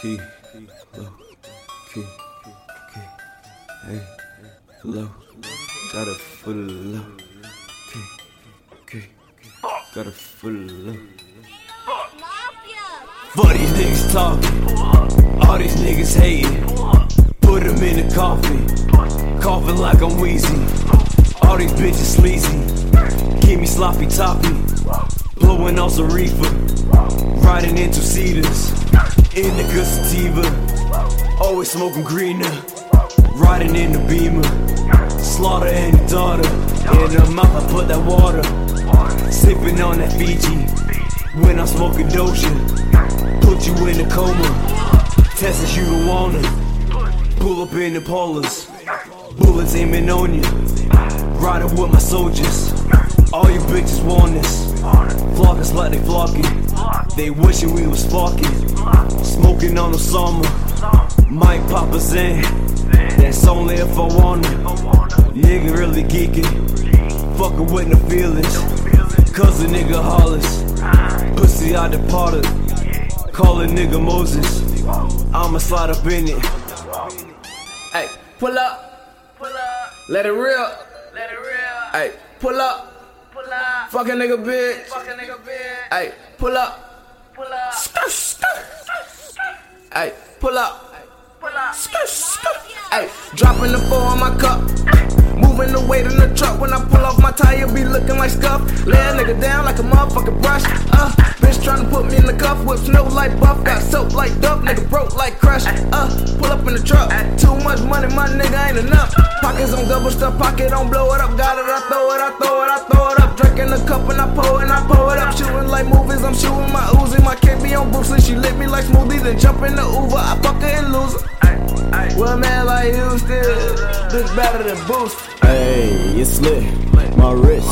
key, low, key, key, hey, low, got a full low, key, key, got a full low. Fuck these niggas talking, all these niggas hating. Put them in the coffin, coughing like I'm wheezy. All these bitches sleazy, give me sloppy toppy. Blowing on some reefer, riding into cedars. In the sativa, always smoking greener. Riding in the beamer, slaughter and the daughter. In her mouth, I put that water. Sipping on that Fiji, when I'm smoking Doja. Put you in a coma, test you don't want it. Pull up in the polars, bullets aiming on you. Riding with my soldiers, all you bitches want this. Flock us like they flocking, they wishing we was fucking. Smoking on the might pop us in. That's only if I want it. Nigga really geeking, fucking with no feelings. Cause a nigga hollers, pussy I departed. Call a nigga Moses, I'ma slide up in it. Hey, pull up, Pull up, let it rip. let it rip. Hey, pull up, Pull up, fuck a nigga bitch. fuck a nigga bitch. Hey, pull up, Pull up, skirt, skirt. Hey, pull up, pull up. skirt, skirt. Hey, dropping the four on my cup. Moving the weight in the truck when I pull off my tire, be looking like scuff. Lay a nigga down like a motherfucking brush. Uh, bitch trying to put me in the cuff with snow like buff. Got soap like duck, nigga broke like crush. Uh, pull up in the truck. Too much money, my nigga ain't enough. Pockets on double stuff, pocket on blow it up. Got it, I throw it, I throw it, I throw it like smoothies and jump in the Uber. I fuck her and lose her. Well, man, like you still, this better than Boost. Hey, it's lit. My wrist,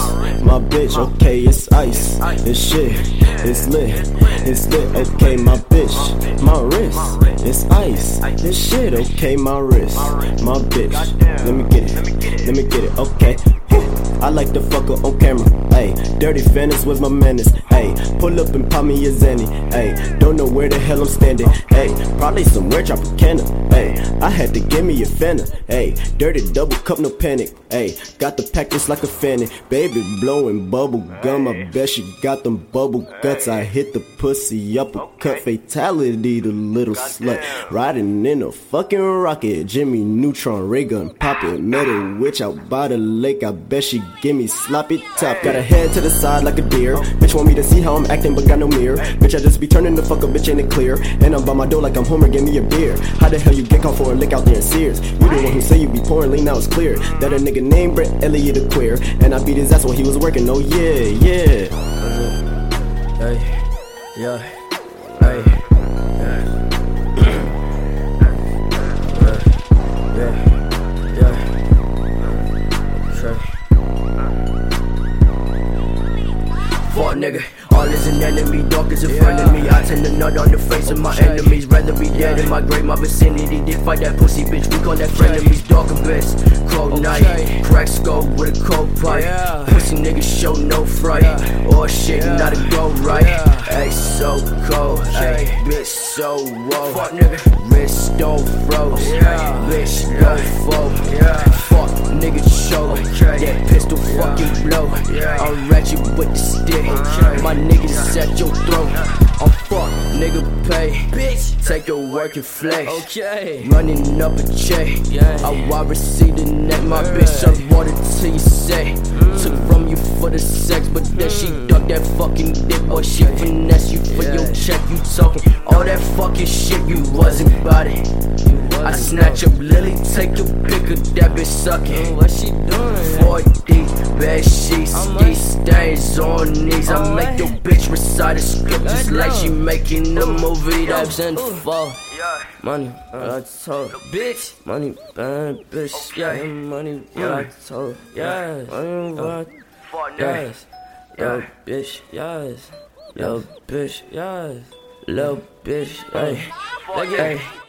my bitch, okay, it's ice. It's shit, it's lit, it's lit, okay, my bitch. My wrist, it's ice. It's shit, okay, my wrist, my bitch. Let me get it, let me get it, okay. I like to fuck her on camera, ayy. Dirty Venice was my menace, ayy. Pull up and pop me a Zanny, ayy. Don't know where the hell I'm standing, ayy. Probably somewhere Tropicana, ayy. I had to give me a Fanta, ayy. Dirty double cup, no panic, ayy. Got the pack just like a fanny. Baby blowing bubble gum, I bet she got them bubble guts. I hit the pussy up a cut fatality, the little slut. Riding in a fucking rocket, Jimmy Neutron, ray gun popping. Metal witch out by the lake, I bet she give me sloppy top. Got a head to the side like a deer. Bitch want me to see how I'm acting, but got no mirror. Bitch, I just be turning the fuck up, bitch, ain't it clear? And I'm by my door like I'm Homer, give me a beer. How the hell you get caught for a lick out there in Sears? You the one who say you be pouring lean, now it's clear. That a nigga named Brett Elliott a queer. And I beat his ass while he was working, oh yeah, yeah. Hey, yeah, hey, yeah. yeah, yeah, sure. Fuck nigga, all is an enemy, dark is a friend of me. I tend to nut on the face of my enemies. Rather be dead in my grave, my vicinity. Did fight that pussy bitch, we call that friend of frenemies. Dark abyss, cold night, crack skull with a cold pipe. Pussy niggas show no fright. Or shit, not a go right. Hey, so cold, hey, bitch, so whoa. Fuck nigga, wrist don't froze, bitch, go fold. Fuck nigga, show that pistol fucking blow. I'm ratchet with the stick, my niggas at your throat. Nigga, pay. Bitch, take your work and flex. Okay, running up a check. I want receipt the neck, my bitch. I want it till you say. Mm. Took from you for the sex, but then she mm. duck that fucking dick. Boy, she finesse you for your check. You talking all that fucking shit, you wasn't about it. I snatch up Lily, take your pick of that bitch sucking. Oh, what she doing? 40 bad sheets, ski stains on knees. I make your bitch recite a script just like she making a movie. That's in the fall. Money, I told bitch. Money, bad bitch. Yeah, money, I told. Yeah, money, what? Yes, yo, bitch. Yes, yo, bitch. Yes, little bitch. Hey, hey.